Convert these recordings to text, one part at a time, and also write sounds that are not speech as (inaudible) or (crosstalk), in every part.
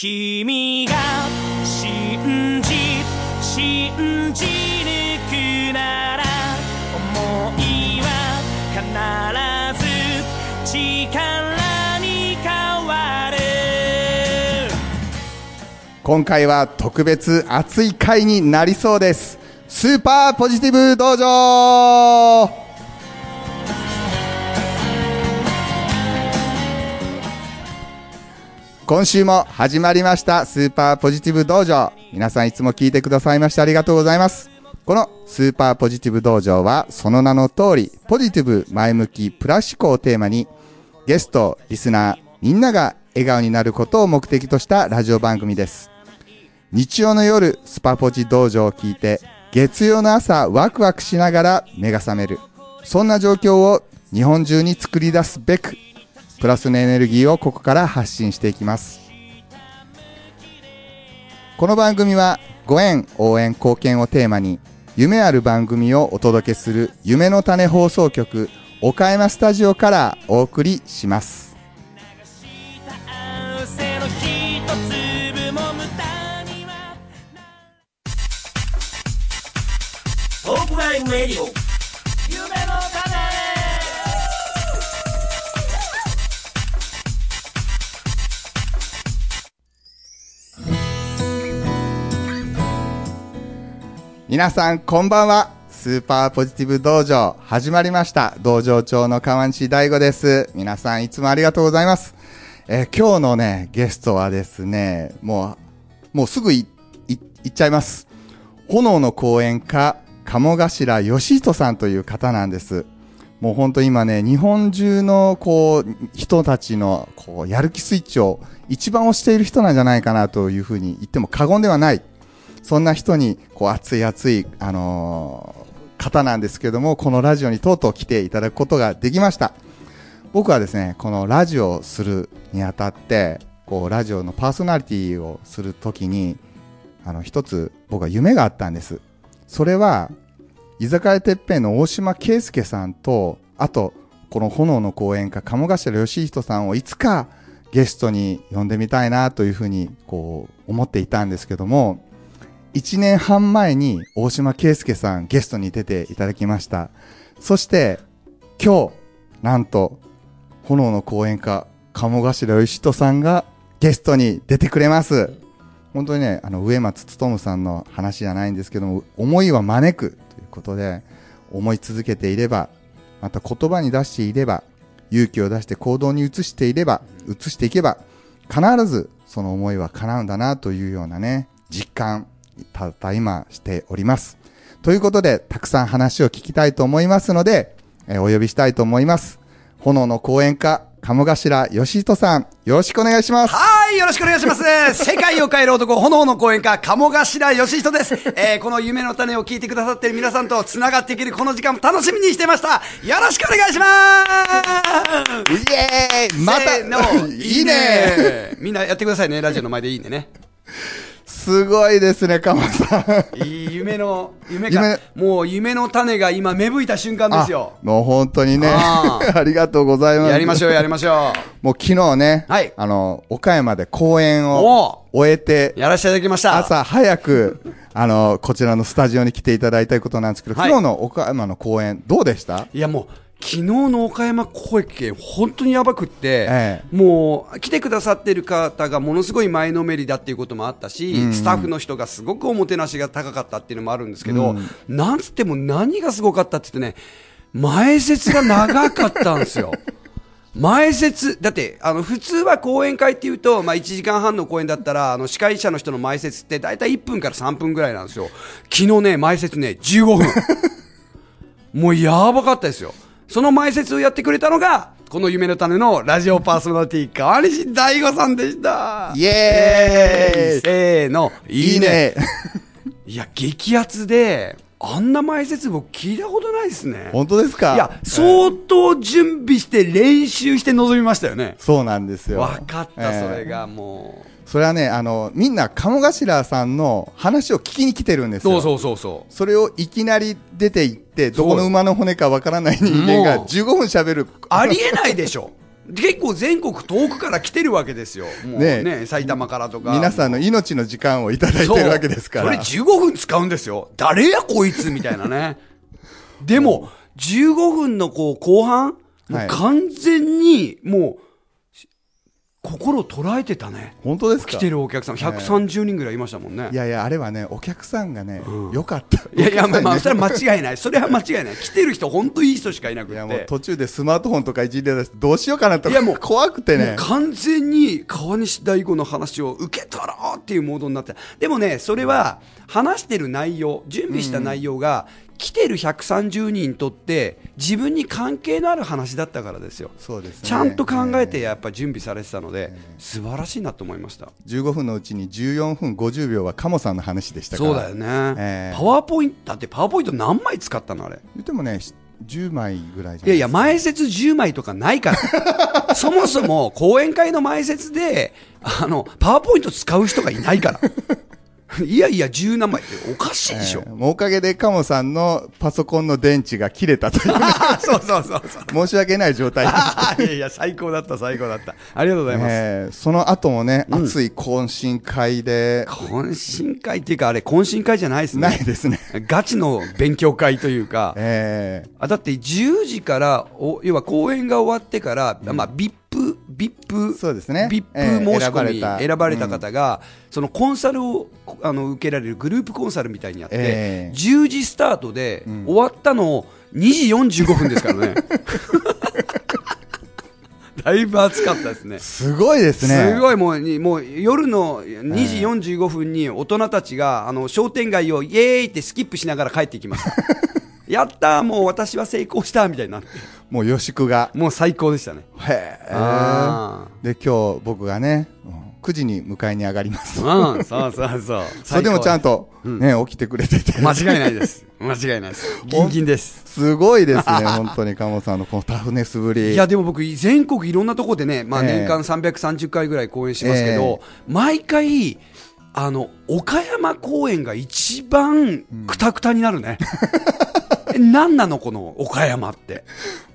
君が信じ信じ抜くなら思いは必ず力に変わる今回は特別熱い回になりそうです。スーパーポジティブ道場。今週も始まりました。スーパーポジティブ道場。皆さんいつも聞いてくださいましてありがとうございます。このスーパーポジティブ道場はその名の通りポジティブ前向きプラス思考をテーマにゲストリスナーみんなが笑顔になることを目的としたラジオ番組です。日曜の夜スパポジ道場を聞いて月曜の朝ワクワクしながら目が覚める。そんな状況を日本中に作り出すべくプラスのエネルギーをここから発信していきます。この番組はご縁応援貢献をテーマに夢ある番組をお届けする夢の種放送局岡山スタジオからお送りします。汗の一粒も無駄にはトークラインレディオ。皆さんこんばんは。スーパーポジティブ道場始まりました。道場長の川西大吾です。皆さんいつもありがとうございます、えー今日のねゲストはですねもうもうすぐいいいっちゃいます。炎の講演家鴨頭義人さんという方なんです。もう本当今ね日本中のこう人たちのこうやる気スイッチを一番押している人なんじゃないかなというふうに言っても過言ではない。そんな人に、こう、熱い熱い、あのー方なんですけども、このラジオにとうとう来ていただくことができました。僕はですね、このラジオをするにあたって、こう、ラジオのパーソナリティをするときに、あの、一つ、僕は夢があったんです。それは、居酒屋てっぺんの大島圭介さんと、あと、この炎の講演家、鴨頭義人さんをいつかゲストに呼んでみたいなというふうに、こう、思っていたんですけども、1年半前に大島圭介さんゲストに出ていただきました。そして、今日、なんと、炎の講演家、鴨頭義人さんがゲストに出てくれます。本当にね、あの、植松勉さんの話じゃないんですけども、思いは招くということで、思い続けていれば、また言葉に出していれば、勇気を出して行動に移していれば、移していけば、必ずその思いは叶うんだなというようなね、実感、たった今しております。ということで、たくさん話を聞きたいと思いますので、えーお呼びしたいと思います。炎の講演家、鴨頭義人さん、よろしくお願いします。はい、よろしくお願いします。(laughs) 世界を変える男、炎の講演家、鴨頭義人です。えー、この夢の種を聞いてくださっている皆さんと繋がっていけるこの時間も楽しみにしてました。よろしくお願いしますイエーイまた、いいねみんなやってくださいね、ラジオの前でいいんでね。(laughs) すごいですね、鴨さん。いい夢の、夢が、もう夢の種が今芽吹いた瞬間ですよ。あもう本当にね、あ (laughs) ありがとうございます。やりましょう、やりましょもう昨日ね、はいあの、岡山で公演おを終えてう。、やらせていただきました。朝早く、(laughs) あの、こちらのスタジオに来ていただいたことなんですけど、はい昨日の岡山の公演、どうでした？いやもう、昨日の岡山公演、本当にやばくって、えもう、来てくださってる方がものすごい前のめりだっていうこともあったし、うんスタッフの人がすごくおもてなしが高かったっていうのもあるんですけど、なんつっても何がすごかったって言ってね、前説が長かったんですよ。(laughs) 前説、だって、あの、普通は講演会っていうと、まあ、1時間半の講演だったら、あの、司会者の人の前説って大体1分から3分ぐらいなんですよ。昨日ね、前説ね、15分。(laughs) もうやばかったですよ。その前説をやってくれたのが、この夢の種のラジオパーソナリティ、川西大吾さんでした。イエーイせーの、いいね。いや、激アツで、あんな前説僕聞いたことないですね。本当ですか？いや、相当準備して練習して臨みましたよね。そうなんですよ。分かった、ええそれがもう。それはね、あの、みんな鴨頭さんの話を聞きに来てるんですよ。そうそうそうそう。それをいきなり出て行って、どこの馬の骨かわからない人間がもう15分喋る。ありえないでしょ。結構全国遠くから来てるわけですよ、もうねね埼玉からとか。皆さんの命の時間をいただいてるわけですから。それ15分使うんですよ。誰やこいつみたいなね。でも、15分のこう後半、もうはい完全にもう、心を捉えてたね。本当ですか？来てるお客さん、130人ぐらいいましたもんね。いやいや、あれはね、お客さんがね、良かった。いやいや、まあ、それは間違いない。それは間違いない。来てる人、本当いい人しかいなくいやもうて。途中でスマートフォンとかいじり出してどうしようかなといやもう怖くてね完全に川西大吾の話を受け取ろうっていうモードになってでもねそれは話してる内容準備した内容が、来てる130人にとって自分に関係のある話だったからですよ。そうですね。ちゃんと考えてやっぱ準備されてたので、素晴らしいなと思いました。15分のうちに14分50秒は鴨さんの話でしたから。そうだよね、ええ。パワーポイントだってパワーポイント何枚使ったのあれ？言ってもね10枚ぐらいじゃいやいや、ですか前説10枚とかないから。(laughs) そもそも講演会の前説で、あの、パワーポイント使う人がいないから。(laughs) いやいや、10何枚っておかしいでしょ。えーもうおかげで鴨さんのパソコンの電池が切れたという (laughs) そうそうそうそう。申し訳ない状態 (laughs) いやいや、最高だった、最高だった。ありがとうございます。えーその後もね、熱い懇親会で、懇親会っていうか、あれ、懇親会じゃないですね。ないですね。ガチの勉強会というか、えーあだって10時からお要は公演が終わってから、まあ、VIP、VIP、そうですね VIP ええ申し込み選ばれた方が、そのコンサルをこあの受けられるグループコンサルみたいにやって、ええ10時スタートで、終わったの2時45分ですからね。(laughs) だいぶ暑かったですね。すごいですね。すごいもうにもう夜の2時45分に大人たちがあの商店街をイエーイってスキップしながら帰ってきました。(laughs) やったーもう私は成功したみたいになってもう予祝が。もう最高でしたね。へあえ。で、今日僕がね、うん9時に迎えに上がります。うん、そうそうそう。(laughs) それでもちゃんと。と、ね、起きてくれてて。間違いないです。間違いないです。ギンギンです。すごいですね、(laughs) 本当に鴨さんのこのタフネスぶり。いやでも僕、全国いろんなところでね、まあ、ええ年間330回ぐらい公演しますけど、毎回、あの岡山公演が一番くたくたになるね。(laughs) え何なの、この岡山って。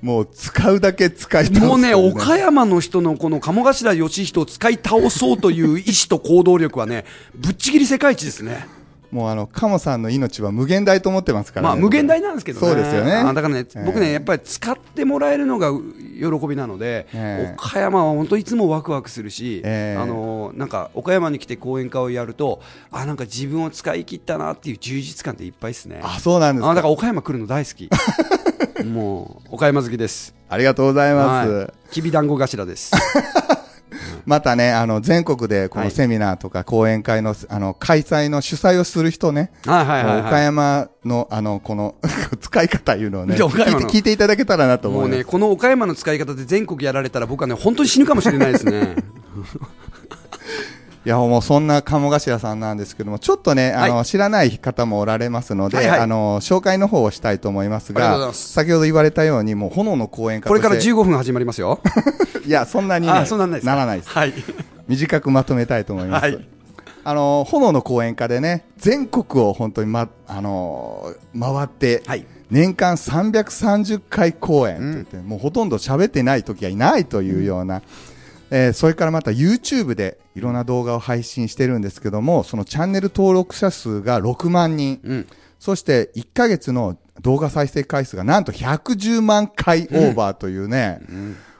もう使うだけ使い倒す、もうね、岡山の人のこの鴨頭義人を使い倒そうという意志と行動力はね、ぶっちぎり世界一ですね。もうあの、鴨さんの命は無限大と思ってますからね。まあ無限大なんですけどね。そうですよねあだからね、ええ僕ね、やっぱり使ってもらえるのがう喜びなので、ええ岡山は本当いつもワクワクするし、ええあのなんか岡山に来て講演会をやると、あなんか自分を使い切ったなっていう充実感っていっぱいですね。あ、そうなんですか。あだから岡山来るの大好き。(laughs) もう岡山好きです。ありがとうございます。はい。きびだんご頭です。(laughs) またね、あの、全国でこはいのセミナーとか講演会の、あの、開催の主催をする人ね、はいはいはい、岡はい。山の、あの、この、(laughs) 使い方いうのをね、じゃあ岡山の聞いて聞いていただけたらなと思います。もうね、この岡山の使い方で全国やられたら僕はね、本当に死ぬかもしれないですね。いや、もうそんな鴨頭さんなんですけども、ちょっとね、あの、は知らない方もおられますので、はいはいあの、紹介の方をしたいと思いますがが、先ほど言われたように、もう炎の講演会これからとして15分始まりますよ。(laughs) いや、そんなにね、なんならないです。はい。短くまとめたいと思います。はいあの、炎の講演家でね、全国を本当にま、あのー回って、はい。年間330回公演といって、もうほとんど喋ってない時はいないというような、えーそれからまた YouTube でいろんな動画を配信してるんですけども、そのチャンネル登録者数が6万人、うん。そして1ヶ月の動画再生回数がなんと110万回オーバーというね、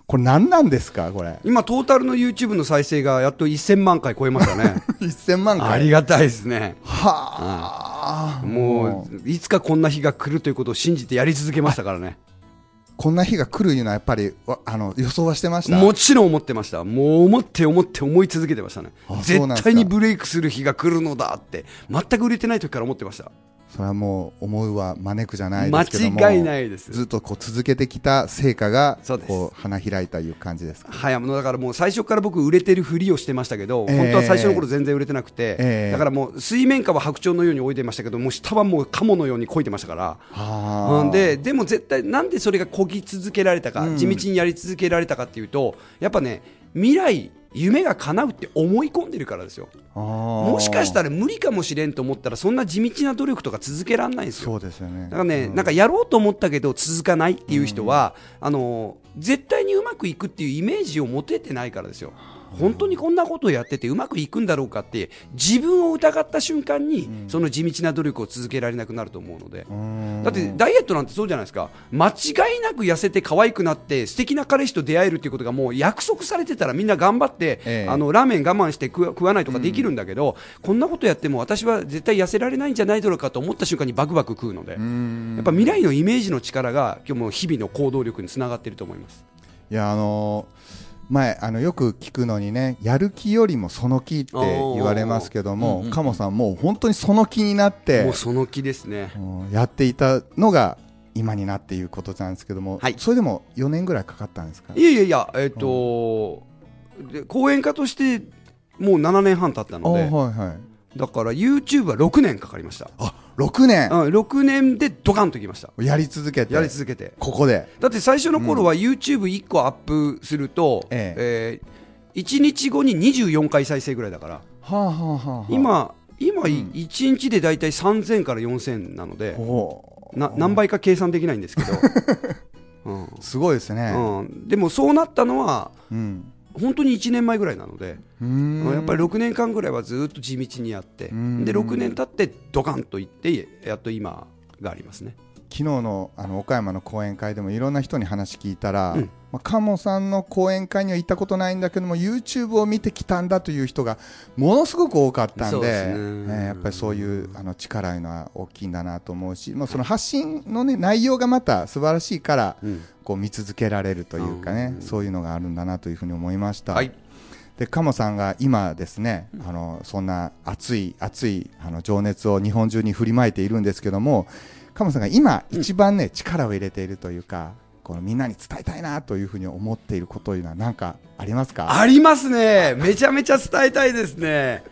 これ何なんですか、これ。今、トータルの YouTube の再生がやっと1000万回超えましたね。(laughs) 1000万回。ありがたいですね。はあ、もう、いつかこんな日が来るということを信じてやり続けましたからね。こんな日が来るいうのはやっぱりわあの予想はしてました？もちろん思ってました。もう思って思って思い続けてましたね絶対にブレイクする日が来るのだって、全く売れてない時から思ってました。それはもう思うは招くじゃないですけども。間違いないです。ずっとこう続けてきた成果がこう花開いたいう感じですか？はい、あのだからもう最初から僕売れてるふりをしてましたけど、ええ。本当は最初の頃全然売れてなくて、ええ。だからもう水面下は白鳥のように泳いでましたけどもう下はもうカモのように漕いでましたから、はうんででも絶対なんでそれが漕ぎ続けられたか、うん。地道にやり続けられたかっていうとやっぱね未来夢が叶うって思い込んでるからですよ。ももしかしたら無理かもしれんと思ったらそんな地道な努力とか続けられないんですよ。そうですよね。だからね、うん。なんかやろうと思ったけど続かないっていう人は、あの絶対にうまくいくっていうイメージを持ててないからですよ。本当にこんなことをやっててうまくいくんだろうかって自分を疑った瞬間に、その地道な努力を続けられなくなると思うので、うん。だってダイエットなんてそうじゃないですか。間違いなく痩せて可愛くなって素敵な彼氏と出会えるっていうことがもう約束されてたらみんな頑張って、ええ。あのラーメン我慢して食わないとかできるんだけど、こんなことやっても私は絶対痩せられないんじゃないだろうかと思った瞬間にバクバク食うので、うん。やっぱ未来のイメージの力が今日も日々の行動力につながっていると思います。いやあのー前あのよく聞くのにねやる気よりもその気って言われますけども、鴨さんもう本当にその気になってもうその気ですね。うんやっていたのが今になっていうことなんですけども、はい。それでも4年ぐらいかかったんですか？いやいやいや、えっ、と、で講演家としてもう7年半経ったあので、はいはいだから YouTube は6年かかりました。あ6年。うん、6年でドカンときました。やり続けて。やり続けて。ここで。だって最初の頃は YouTube1 個アップすると、ええ。1日後に24回再生ぐらいだから、はあはあはあはあ。今、今、ん。1日でだいたい3000から4000なので、な何倍か計算できないんですけど、(laughs) うん。すごいですね。うん、でもそうなったのは、うん本当に1年前ぐらいなので、やっぱり6年間ぐらいはずっと地道にやって、ん。で6年経ってドカンといって、やっと今がありますね。昨日のあの岡山の講演会でもいろんな人に話聞いたら、うんまあ、鴨さんの講演会には行ったことないんだけども YouTube を見てきたんだという人がものすごく多かったんでね。えーやっぱりそういうあの力いうのは大きいんだなと思うし、まあ、その発信の、ね、内容がまた素晴らしいから、うん。こう見続けられるというかね、う。ん。そういうのがあるんだなというふうに思いました。はい。で鴨さんが今ですね、あのそんな熱い熱いあの情熱を日本中に振りまいているんですけども鴨さんが今一番ね、力を入れているというかこのみんなに伝えたいなというふうに思っていることというのは何かありますか？ありますね。めちゃめちゃ伝えたいですね。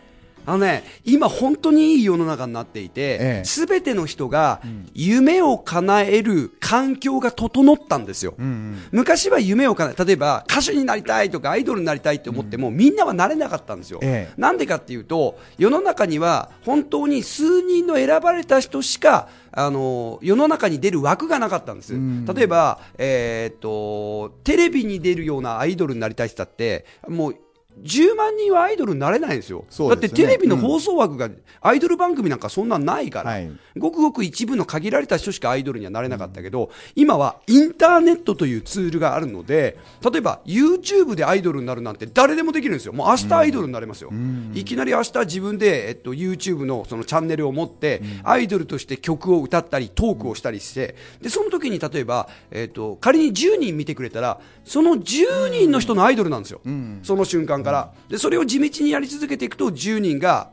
あのね、今本当にいい世の中になっていえてえ、すべ、ての人が夢を叶える環境が整ったんですよ。うんうん昔は夢を叶え、例えば歌手になりたいとかアイドルになりたいって思っても、みんなはなれなかったんですよ。ええなんでかっていうと、世の中には本当に数人の選ばれた人しか、あの、世の中に出る枠がなかったんです。ん例えば、えーっと、テレビに出るようなアイドルになりたい人だって、もう、10万人はアイドルになれないんですよ。すね。だってテレビの放送枠が、アイドル番組なんかそんなんないから、はい。ごくごく一部の限られた人しかアイドルにはなれなかったけど、今はインターネットというツールがあるので、例えば YouTube でアイドルになるなんて誰でもできるんですよ。もう明日アイドルになれますよ。いきなり明日自分で、えっと、YouTube のそのチャンネルを持って、アイドルとして曲を歌ったり、トークをしたりして、で、その時に例えば、えっと、仮に10人見てくれたら、その10人の人のアイドルなんですよ。その瞬間から。で、それを地道にやり続けていくと、10人が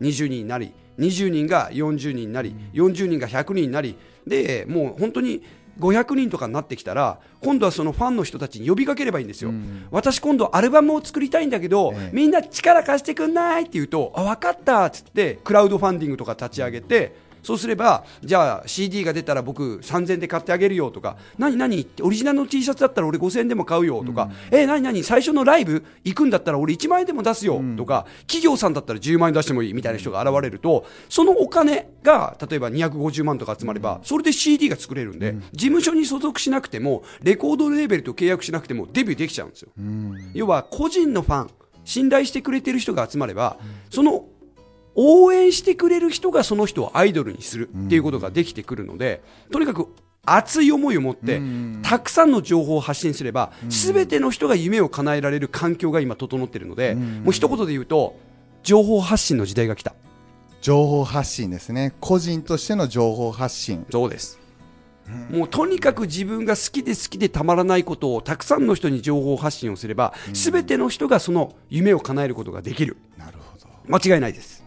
20人になり、20人が40人になり、40人が100人になり、で、もう本当に500人とかになってきたら、今度はそのファンの人たちに呼びかければいいんですよ。私今度アルバムを作りたいんだけど、ええみんな力貸してくんないって言うと、あ、分かったっつって、クラウドファンディングとか立ち上げて、そうすれば、じゃあ CD が出たら僕3000円で買ってあげるよとか、何何ってオリジナルの T シャツだったら俺5000円でも買うよとか、え、何何最初のライブ行くんだったら俺1万円でも出すよとか、企業さんだったら10万円出してもいいみたいな人が現れると、そのお金が例えば250万とか集まれば、それで CD が作れるんで、事務所に所属しなくても、レコードレーベルと契約しなくてもデビューできちゃうんですよ。要は個人のファン、信頼してくれてる人が集まれば、その応援してくれる人がその人をアイドルにするっていうことができてくるので、とにかく熱い思いを持って、たくさんの情報を発信すれば、すべての人が夢を叶えられる環境が今整っているので、もう一言で言うと、情報発信の時代が来た。情報発信ですね個人としての情報発信そうです。もうとにかく自分が好きで好きでたまらないことをたくさんの人に情報発信をすれば、すべての人がその夢を叶えることができる。なるほど間違いないです。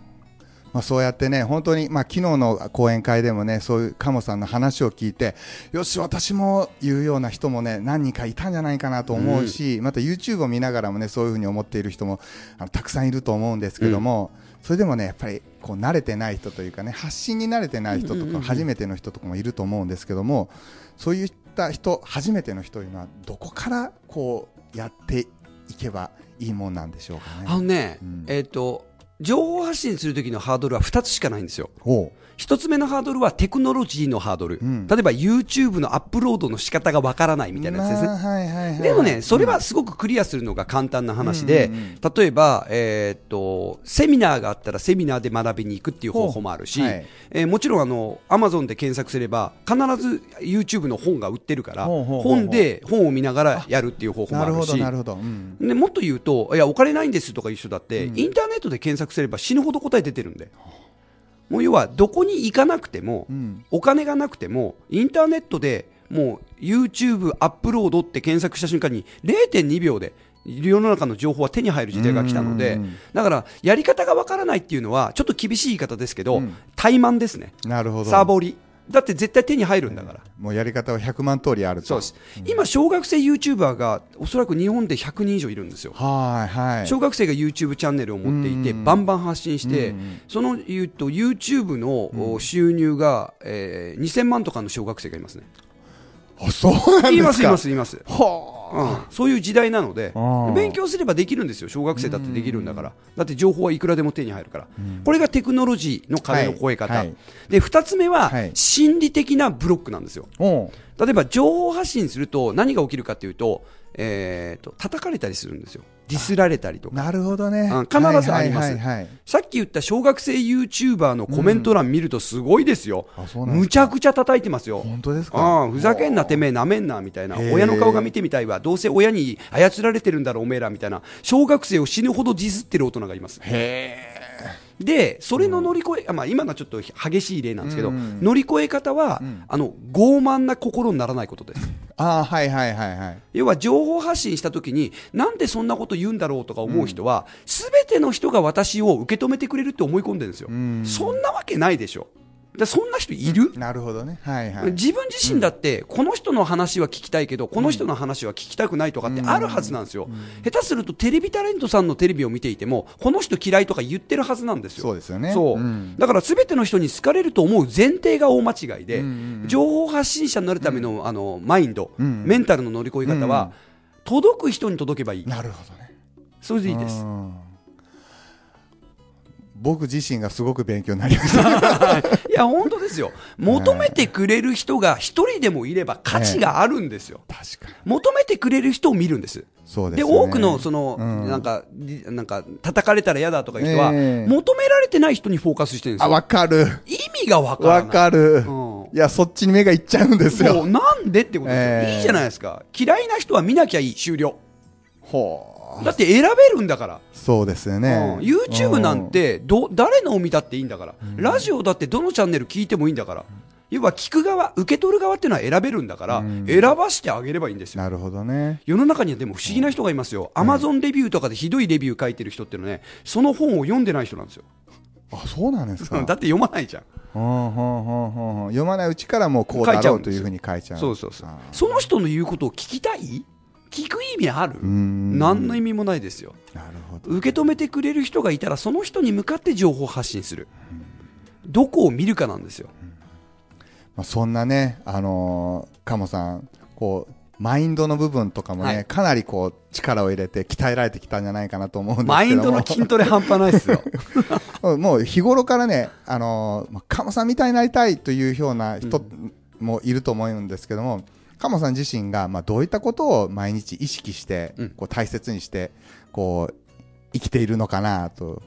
まあ、そうやってね、本当に、まあ、昨日の講演会でもね、そういう鴨さんの話を聞いて、よし、私も言うような人もね、何人かいたんじゃないかなと思うし、また YouTube を見ながらもね、そういうふうに思っている人もあのたくさんいると思うんですけども、それでもね、やっぱりこう慣れてない人というかね、発信に慣れてない人とか、初めての人とかもいると思うんですけども、そういった人、初めての人というのは、どこからこうやっていいけばいいもんなんでしょうかあのね。ね、うん。えっ、と、情報発信するときのハードルは2つしかないんですよ。一つ目のハードルはテクノロジーのハードル。ん例えば YouTube のアップロードの仕方がわからないみたいなやつですね。まあはいはいはい。でもね、それはすごくクリアするのが簡単な話で、うんうんうん例えば、えーっと、セミナーがあったらセミナーで学びに行くっていう方法もあるし、はいえーもちろんあの、アマゾンで検索すれば、必ず YouTube の本が売ってるから、ほうほうほう本で本を見ながらやるっていう方法もあるし、なるほど。うん。でもっと言うと、いや、お金ないんですとかいう人だって、うんインターネットで検索すれば死ぬほど答え出てるんで。もう要は、どこに行かなくても、うんお金がなくても、インターネットでもう YouTube アップロードって検索した瞬間に0.2秒で世の中の情報は手に入る時代が来たのでうん、だからやり方がわからないっていうのは、ちょっと厳しい言い方ですけど、うん怠慢ですね。なるほど。サーボリ。だって絶対手に入るんだから。もうやり方は100万通りあると。そうです。今、小学生 YouTuber がおそらく日本で100人以上いるんですよ。はいはい。小学生が YouTube チャンネルを持っていて、うんバンバン発信して、うんその言うと YouTube のお収入が、えー2000万とかの小学生がいますね。あ、そうなんですかいます、います、います。はうん、そういう時代なのでうん。勉強すればできるんですよ、小学生だってできるんだから、だって情報はいくらでも手に入るから、これがテクノロジーの壁の越え方、で2つ目ははい。心理的なブロックなんですよ。例えば情報発信すると何が起きるかというと,、えー、と叩かれたりするんですよ、ディスられたりとか。なるほどね。うん必ずあります。さっき言った小学生 YouTuber のコメント欄見るとすごいですよ、あそうなんですか。むちゃくちゃ叩いてますよ、本当ですか？ああふざけんな、てめえ、なめんなみたいな、親の顔が見てみたいわ、どうせ親に操られてるんだろ、おめえらみたいな、小学生を死ぬほどディスってる大人がいます。へで、それの乗り越え、あまあ、今のはちょっと激しい例なんですけど、うん乗り越え方は、んあの傲慢な心にならないことです。ああ、はいはいはいはい。要は情報発信したときに、なんでそんなこと言うんだろうとか思う人は、すべ、ての人が私を受け止めてくれるって思い込んでるんですよ。んそんなわけないでしょ。だそんな人いる、なるほどね。はいはい。自分自身だって、この人の話は聞きたいけど、この人の話は聞きたくないとかってあるはずなんですよ、下手するとテレビタレントさんのテレビを見ていても、この人嫌いとか言ってるはずなんですよ。そうですよね。そう。うん。だからすべての人に好かれると思う前提が大間違いで、うんうん情報発信者になるための,、あのマインド、うんメンタルの乗り越え方は、届く人に届けばいい、なるほどね。それでいいです。うん僕自身がすごく勉強になりました。(laughs) いや、本当ですよ。求めてくれる人が一人でもいれば価値があるんですよ。確かに。求めてくれる人を見るんです。でそうですよね多くのその、うんなんかりなんか叩かれたら嫌だとかいう人は、ええ求められてない人にフォーカスしてるんですあ、よ。わかる。意味がわからない。わかるうん。いや、そっちに目がいっちゃうんですよ。なんでってことですよ、ええいいじゃないですか。嫌いな人は見なきゃいい終了。ほう。だって選べるんだから。そうですよね。うん。YouTube なんてど誰のを見たっていいんだから、ラジオだってどのチャンネル聞いてもいいんだから、要は聞く側、受け取る側っていうのは選べるんだから、うん。選ばしてあげればいいんですよ。なるほどね。世の中にはでも不思議な人がいますよ、アマゾンレビューとかでひどいレビュー書いてる人っていうのはね、その本を読んでない人なんですよ、あ、そうなんですか。(laughs) だって読まないじゃん、読まないうちからもうこうだ書いちゃうんですよろう。というふうに書いちゃう。そうそうそう。あ、その人の言うことを聞きたい？聞く意味ある？何の意味もないですよ。なるほど。受け止めてくれる人がいたらその人に向かって情報発信する、どこを見るかなんですよ。まあ、そんなね、あのー、鴨さん、こう、マインドの部分とかもね、はい。かなりこう、力を入れて鍛えられてきたんじゃないかなと思うんですけども。マインドの筋トレ半端ないですよ。う (laughs) んもう日頃からね、あのーまあ、鴨さんみたいになりたいというような人もいると思うんですけども、鴨さん自身が、まあ、どういったことを毎日意識して、うん。こう大切にして、こう、生きているのかなと、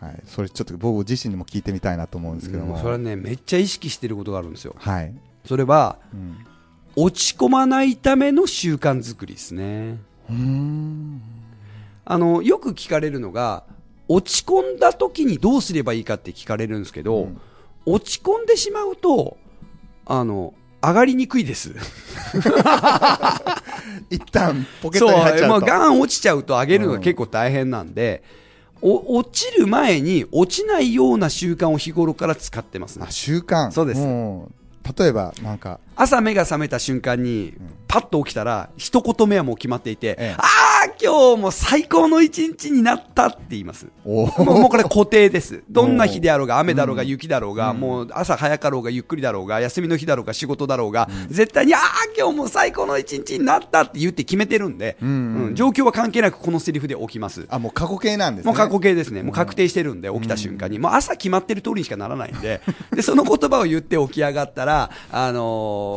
はい、それちょっと僕自身にも聞いてみたいなと思うんですけども。もうそれはねめっちゃ意識してることがあるんですよ。はい。それはうん。落ち込まないための習慣作りですね。うーん。あのよく聞かれるのが落ち込んだ時にどうすればいいかって聞かれるんですけど、うん。落ち込んでしまうとあの上がりにくいです。(laughs) 一旦ポケッそうトに入っちゃうと。もうガン落ちちゃうと上げるのが結構大変なんで、お落ちる前に落ちないような習慣を日頃から使ってますね。あ習慣。そうです。例えばなんか朝目が覚めた瞬間に、パッと起きたら、一言目はもう決まっていて、ええああ、今日も最高の一日になったって言います。おもうもうこれ固定です。(laughs) どんな日であろうが、雨だろうが、雪だろうが、もう朝早かろうが、ゆっくりだろうが、休みの日だろうが、仕事だろうが、絶対に、ああ、今日も最高の一日になったって言って決めてるんで、うん状況は関係なくこのセリフで起きます。あ、もう過去形なんですね。もう過去形ですね。もう確定してるんで、起きた瞬間に。もう朝決まってる通りにしかならないんで、で、その言葉を言って起き上がったら、あの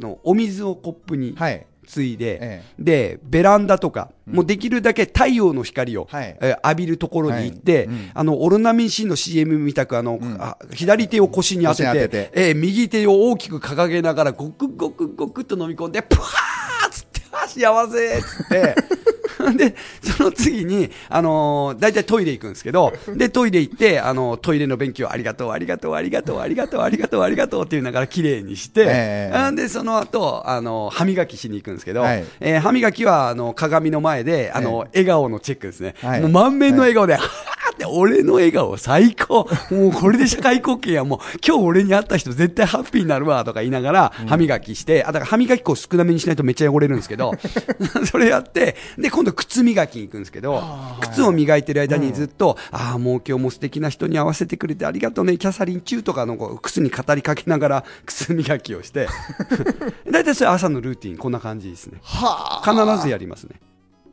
ーのお水をコップにはい。ついで、えで、ベランダとか、もうできるだけ太陽の光を、はい。えー浴びるところに行って、はい。うん。あの、オロナミン C の CM みたく、あの、あ左手を腰に当てて、当てて。えー右手を大きく掲げながら、ごくごくごくっと飲み込んで、プワーっつって、あ幸せっつって、(laughs) で、その次に、あのー、大体トイレ行くんですけど、(laughs) で、トイレ行って、あの、トイレの勉強ありがとう、ありがとう、ありがとう、ありがとう、ありがとう、ありがとうって言いながら綺麗にして、ええあで、その後、あの、歯磨きしに行くんですけど、はい。えー歯磨きは、あの、鏡の前で、あの、笑顔のチェックですね。はい。もう満面の笑顔で、は (laughs) ーって、俺の笑顔最高。もうこれで社会貢献や、もう今日俺に会った人絶対ハッピーになるわ、とか言いながら、歯磨きして、あ、だから歯磨き粉少なめにしないとめっちゃ汚れるんですけど、(laughs) それやって、で、今度靴磨きに行くんですけど、靴を磨いてる間にずっと、ああ、もう今日も素敵な人に会わせてくれてありがとうね、キャサリンチューとかの靴に語りかけながら靴磨きをして、(laughs) 大体それ朝のルーティン、こんな感じですね。はあ。必ずやりますね。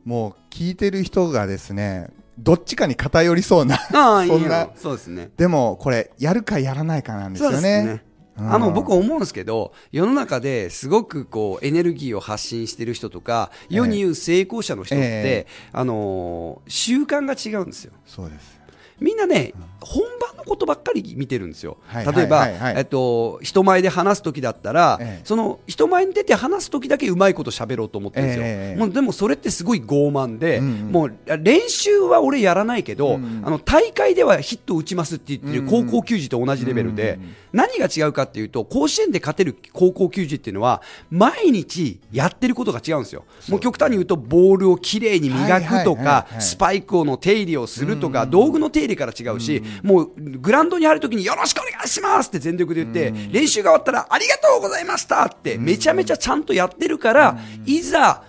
もう聞いてる人がですね、どっちかに偏りそうな。ああ、いいそんなよ。そうですね。でも、これ、やるかやらないかなんですよそうね。ですね。うんあの、僕思うんですけど、世の中ですごくこう、エネルギーを発信してる人とか、世に言う成功者の人って、えあのー習慣が違うんですよ。そうです。みんなね、本番のことばっかり見てるんですよ。はい例えば、えっと、人前で話す時だったら、ええ。その人前に出て話す時だけうまいこと喋ろうと思ってるんですよ。ええもうでもそれってすごい傲慢で、もう練習は俺やらないけど、あの大会ではヒット打ちますって言ってる高校球児と同じレベルで、何が違うかっていうと、甲子園で勝てる高校球児っていうのは、毎日やってることが違うんですよ。もう極端に言うと、ボールをきれいに磨くとかは、いスパイクの手入れをするとか、道具の手入れから違うし、もうグラウンドに入るときによろしくお願いしますって全力で言って、練習が終わったらありがとうございましたってめちゃめちゃちゃんとやってるから、いざ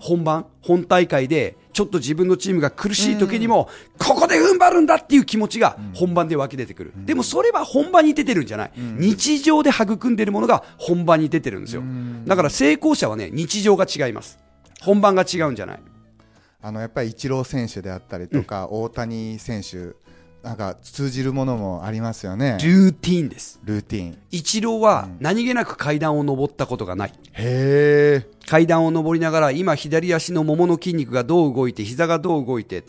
本番、本大会で、ちょっと自分のチームが苦しい時にも、ここで踏ん張るんだっていう気持ちが本番で湧き出てくる。でもそれは本番に出てるんじゃない。日常で育んでるものが本番に出てるんですよ。だから成功者はね、日常が違います。本番が違うんじゃない。あの、やっぱりイチロー選手であったりとか、大谷選手、なんか通じるものもありますよね。ルーティーンです。ルーティン。イチローは何気なく階段を上ったことがない。へえ。階段を上りながら今左足のももの筋肉がどう動いて膝がどう動いて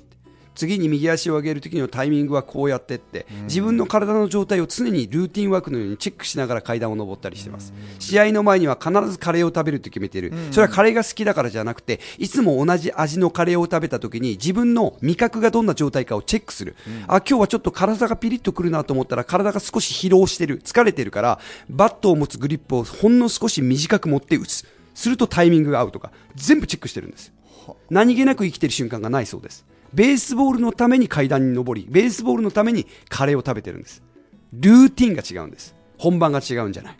次に右足を上げる時のタイミングはこうやってって自分の体の状態を常にルーティンワークのようにチェックしながら階段を上ったりしてます。試合の前には必ずカレーを食べると決めてる。それはカレーが好きだからじゃなくていつも同じ味のカレーを食べた時に自分の味覚がどんな状態かをチェックする。あ今日はちょっと体がピリッとくるなと思ったら体が少し疲労してる。疲れてるからバットを持つグリップをほんの少し短く持って打つ。するとタイミングが合うとか全部チェックしてるんです。何気なく生きてる瞬間がないそうですベースボールのために階段に登りベースボールのためにカレーを食べてるんです。ルーティンが違うんです。本番が違うんじゃない。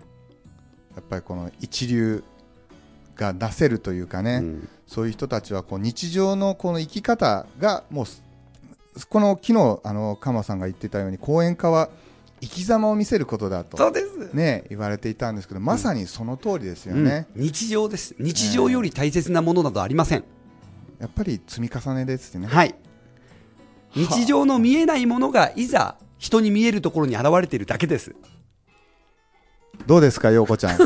やっぱりこの一流が出せるというかね、うん。そういう人たちはこう日常のこの生き方がもうすこの昨日あの鎌さんが言ってたように講演家は生き様を見せることだとそうです、ね言われていたんですけどまさにその通りですよね、うん。日常です。日常より大切なものなどありません、やっぱり積み重ねですね、はい。日常の見えないものがいざ人に見えるところに現れているだけです。どうですか陽子ちゃん？(laughs) は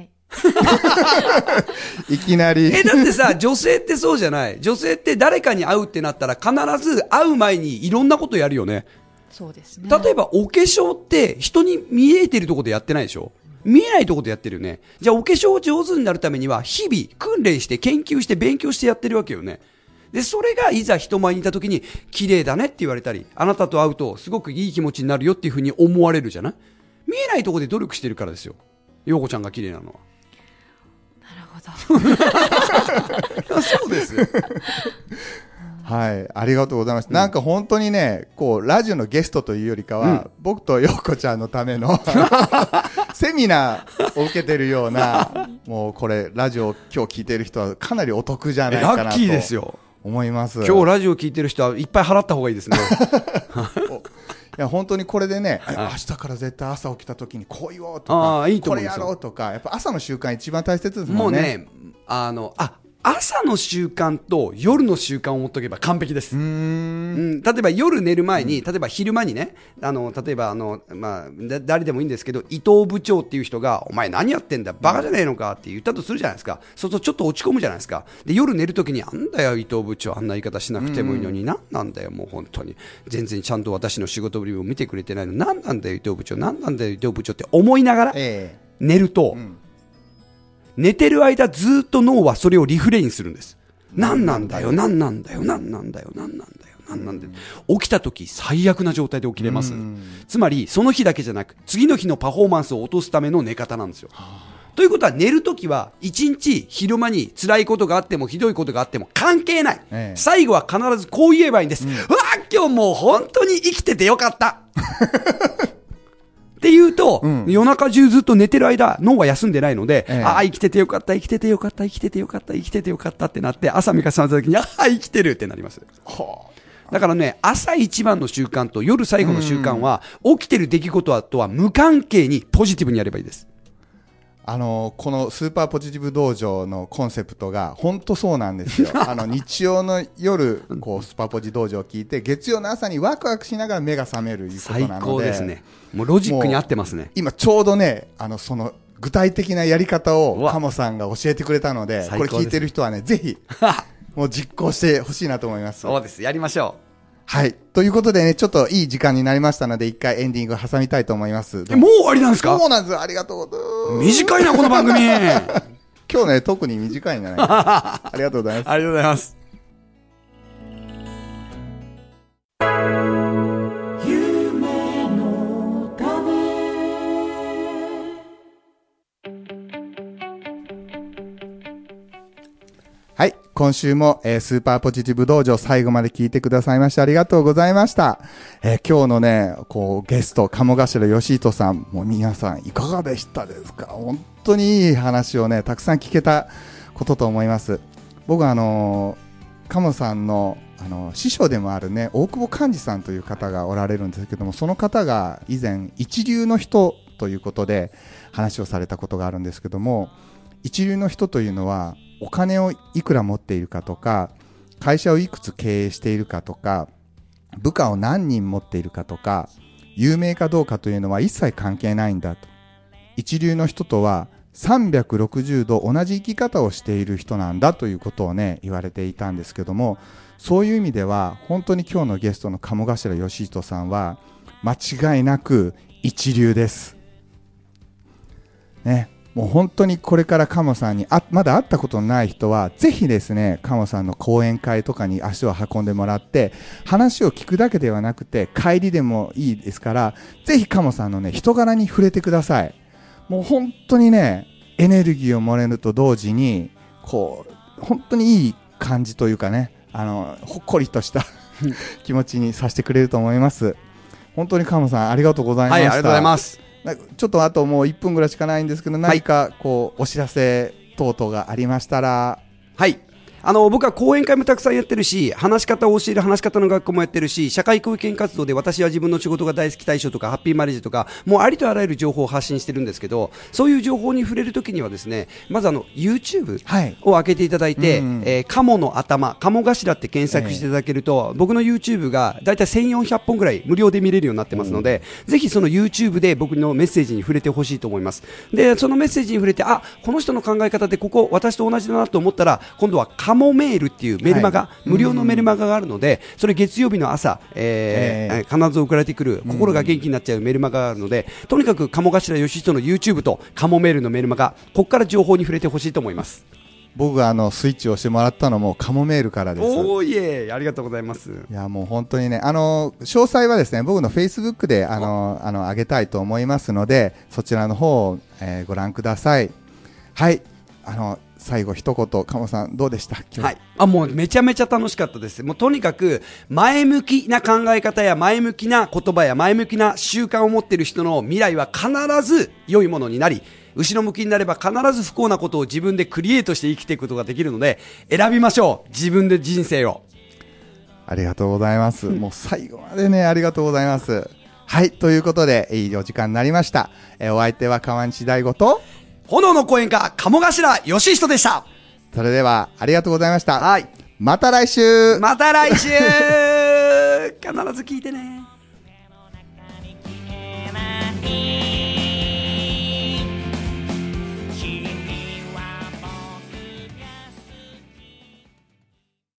い。(laughs) いきなり。(laughs) え、だってさ、女性ってそうじゃない？女性って誰かに会うってなったら必ず会う前にいろんなことやるよね。そうですね。例えばお化粧って人に見えてるところでやってないでしょ？見えないところでやってるよね。じゃあお化粧上手になるためには日々訓練して研究して勉強してやってるわけよね。で、それがいざ人前にいた時に綺麗だねって言われたり、あなたと会うとすごくいい気持ちになるよっていうふうに思われるじゃない？見えないところで努力してるからですよ。陽子ちゃんが綺麗なのは。なるほど。(laughs) そうですよ。はい、ありがとうございます。なんか本当にね、こう、ラジオのゲストというよりかは、僕と陽子ちゃんのための (laughs) セミナーを受けてるような、(laughs) もうこれ、ラジオ今日聞いてる人はかなりお得じゃないかなと。ラッキーですよ。思います。今日ラジオ聞いてる人はいっぱい払った方がいいですね。(laughs) いや本当にこれでね、い明日から絶対朝起きた時にこう言おうとあか、ーいいとこれやろうとか、やっぱ朝の習慣一番大切ですもうんもね。ね、あの、あ、朝の習慣と夜の習慣を持っておけば完璧です。うーん。うん、例えば夜寝る前に、例えば昼間にね、あの例えばあの、まあ、だ誰でもいいんですけど、伊藤部長っていう人が、お前、何やってんだ、バカじゃねえのかって言ったとするじゃないですか、そうするとちょっと落ち込むじゃないですか、で夜寝るときに、なんだよ、伊藤部長、あんな言い方しなくてもいいのに、なんなんだよ、もう本当に、全然ちゃんと私の仕事ぶりを見てくれてないの、なんなんだよ、伊藤部長、なんなんだよ、伊藤部長って思いながらえ寝ると、ん寝てる間、ずっと脳はそれをリフレインするんです。なんなんだよ、なんなんだよ、なんなんだよ、なんなんだよ、なんなんだよ。起きた時最悪な状態で起きれます。つまり、その日だけじゃなく、次の日のパフォーマンスを落とすための寝方なんですよ。ということは、寝るときは、一日昼間に辛いことがあっても、ひどいことがあっても関係ない。ええ最後は必ずこう言えばいいんです。うわ今日もう本当に生きててよかった。って言うと、夜中中ずっと寝てる間、脳は休んでないので、ええああ、生きててよかった、生きててよかった、生きててよかった、生きててよかったってなって、朝目が覚めた時に、ああ、生きてるってなります。だからね、朝一番の習慣と夜最後の習慣は、起きてる出来事とは無関係にポジティブにやればいいです。あのこのスーパーポジティブ道場のコンセプトが本当そうなんですよ。(laughs) あの日曜の夜こうスーパーポジ道場を聞いて月曜の朝にワクワクしながら目が覚めるいうこと最なので高ですね。もうロジックに合ってますね。今ちょうどねあのその具体的なやり方うわをカモさんが教えてくれたのでこれ聞いてる人はねぜひ (laughs) もう実行してほしいなと思います。そうです。やりましょはいということでねちょっといい時間になりましたので一回エンディング挟みたいと思います。もう終わりなんですか？そうなんですありがとう。短いな、この番組。あ今日ね特に短いんじゃないありがとうございます。(laughs) (laughs) りがとうございます。今週も、えースーパーポジティブ道場最後まで聞いてくださいましてありがとうございました。えー今日のね、こう、ゲスト、鴨頭義人さん、もう皆さんいかがでしたですか？本当にいい話をね、たくさん聞けたことと思います。僕はあのー、鴨さんの、あの師匠でもあるね、大久保寛治さんという方がおられるんですけども、その方が以前、一流の人ということで話をされたことがあるんですけども、一流の人というのはお金をいくら持っているかとか会社をいくつ経営しているかとか部下を何人持っているかとか有名かどうかというのは一切関係ないんだと。一流の人とは360度同じ生き方をしている人なんだということをね言われていたんですけどもそういう意味では本当に今日のゲストの鴨頭義人さんは間違いなく一流です。ね、もう本当にこれから鴨さんにあまだ会ったことのない人はぜひですね鴨さんの講演会とかに足を運んでもらって話を聞くだけではなくて帰りでもいいですからぜひ鴨さんのね人柄に触れてください。もう本当にねエネルギーをもらえると同時にこう本当にいい感じというかねあのほっこりとした (laughs) 気持ちにさせてくれると思います。本当に鴨さんありがとうございまはい、したありがとうございます。なちょっとあともう1分ぐらいしかないんですけど、何かこうお知らせ等々がありましたら、はい。あの、僕は講演会もたくさんやってるし、話し方を教える話し方の学校もやってるし、社会貢献活動で私は自分の仕事が大好き大賞とか、ハッピーマレージとか、もうありとあらゆる情報を発信してるんですけど、そういう情報に触れるときにはですね、まずあの、YouTube はい。を開けていただいて、うんうん。えー、鴨の頭、鴨頭って検索していただけると、僕の YouTube がだいたい1400本ぐらい無料で見れるようになってますので、ぜひその YouTube で僕のメッセージに触れてほしいと思います。で、そのメッセージに触れて、あ、この人の考え方でここ私と同じだなと思ったら、今度はカモメールっていうメルマガ、はい無料のメルマガがあるので、それ月曜日の朝、えーえ必ず送られてくる、心が元気になっちゃうメルマガがあるので、とにかく鴨頭義人の YouTube とカモメールのメルマガ、ここから情報に触れてほしいと思います。僕があのスイッチをしてもらったのもカモメールからです。おーいえ、ありがとうございます。いやもう本当にね、あの詳細はですね、僕のフェイスブックであのあの上げたいと思いますので、そちらの方を、えーご覧ください。はい、あの、最後一言、鴨さんどうでした？今日はい。あ、もうめちゃめちゃ楽しかったです。もうとにかく、前向きな考え方や前向きな言葉や前向きな習慣を持っている人の未来は必ず良いものになり、後ろ向きになれば必ず不幸なことを自分でクリエイトして生きていくことができるので、選びましょう。自分で人生を。ありがとうございます。もう最後までね、ありがとうございます。はい、ということで、いいお時間になりました。えーお相手は川西大吾と、炎の講演家、鴨頭義人でした。それではありがとうございました。はい。また来週また来週必ず聞いてね。